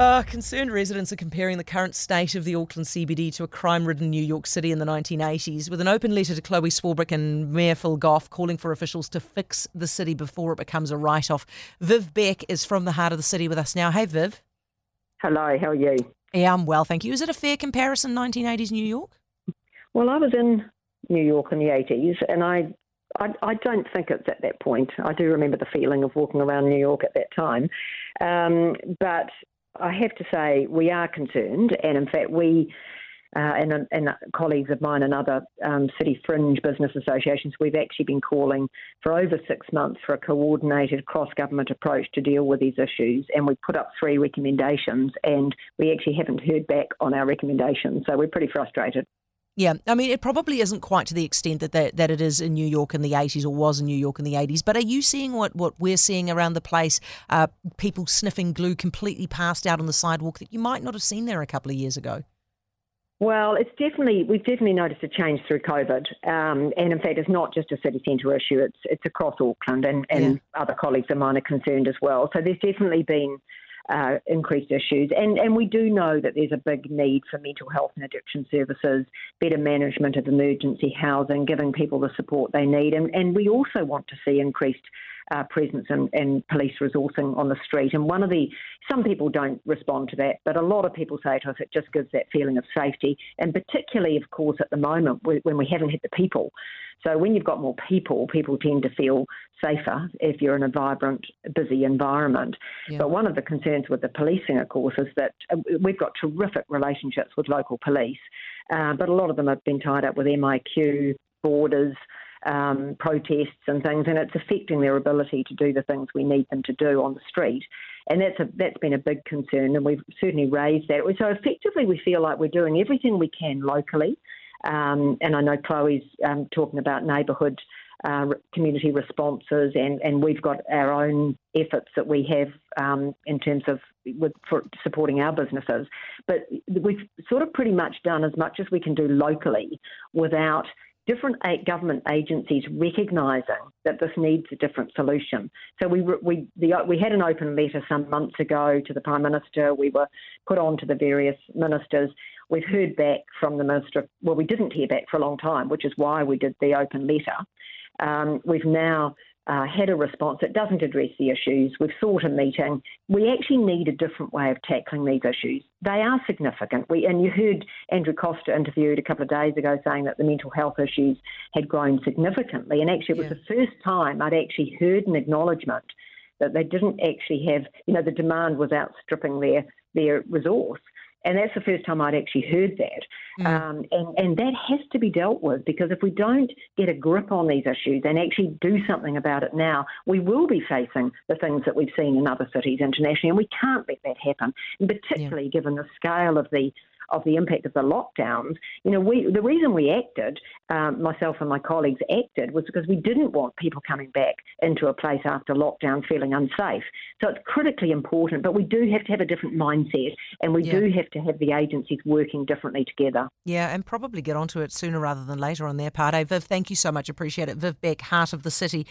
Uh, concerned residents are comparing the current state of the Auckland CBD to a crime ridden New York City in the 1980s, with an open letter to Chloe Swarbrick and Mayor Phil Goff calling for officials to fix the city before it becomes a write off. Viv Beck is from the heart of the city with us now. Hey, Viv. Hello, how are you? Yeah, I'm well, thank you. Is it a fair comparison, 1980s New York? Well, I was in New York in the 80s, and I, I, I don't think it's at that point. I do remember the feeling of walking around New York at that time. Um, but I have to say we are concerned, and in fact we. Uh, and, and colleagues of mine and other um, city fringe business associations, we've actually been calling for over six months for a coordinated cross government approach to deal with these issues. And we put up three recommendations, and we actually haven't heard back on our recommendations. So we're pretty frustrated. Yeah, I mean, it probably isn't quite to the extent that, that that it is in New York in the 80s or was in New York in the 80s. But are you seeing what, what we're seeing around the place? Uh, people sniffing glue completely passed out on the sidewalk that you might not have seen there a couple of years ago? Well, it's definitely we've definitely noticed a change through COVID, um, and in fact, it's not just a city centre issue; it's it's across Auckland, and, and yeah. other colleagues of mine are concerned as well. So there's definitely been uh, increased issues. And, and we do know that there's a big need for mental health and addiction services, better management of emergency housing, giving people the support they need. And, and we also want to see increased uh, presence and, and, police resourcing on the street. And one of the, some people don't respond to that, but a lot of people say to us it just gives that feeling of safety. And particularly, of course, at the moment when we haven't hit the people. So when you've got more people, people tend to feel safer if you're in a vibrant, busy environment. Yeah. But one of the concerns with the policing, of course, is that uh, we've got terrific relationships with local police, uh, but a lot of them have been tied up with MIQ, borders, um, protests and things, and it's affecting their ability to do the things we need them to do on the street. And that's a, that's been a big concern, and we've certainly raised that. So effectively, we feel like we're doing everything we can locally. Um, and I know Chloe's um, talking about neighbourhood uh, community responses, and, and we've got our own efforts that we have um, in terms of with, supporting our businesses. But we've sort of pretty much done as much as we can do locally without different government agencies recognising that this needs a different solution. So we we the, we had an open letter some months ago to the Prime Minister. We were put on to the various ministers. We've heard back from the Minister. Well, we didn't hear back for a long time, which is why we did the open letter. Um, we've now uh, had a response that doesn't address the issues. We've sought a meeting. We actually need a different way of tackling these issues. They are significant. We, and you heard Andrew Coster interviewed a couple of days ago saying that the mental health issues had grown significantly. And actually, it was yeah. the first time I'd actually heard an acknowledgement that they didn't actually have, you know, the demand was outstripping their their resource. And that's the first time I'd actually heard that. Mm. Um, and, and that has to be dealt with because if we don't get a grip on these issues and actually do something about it now, we will be facing the things that we've seen in other cities internationally. And we can't let that happen, and particularly yeah. given the scale of the of the impact of the lockdowns, you know, we the reason we acted, um, myself and my colleagues acted, was because we didn't want people coming back into a place after lockdown feeling unsafe. So it's critically important, but we do have to have a different mindset, and we yeah. do have to have the agencies working differently together. Yeah, and probably get onto it sooner rather than later on their part. Hey, Viv, thank you so much. Appreciate it. Viv Beck, Heart of the City.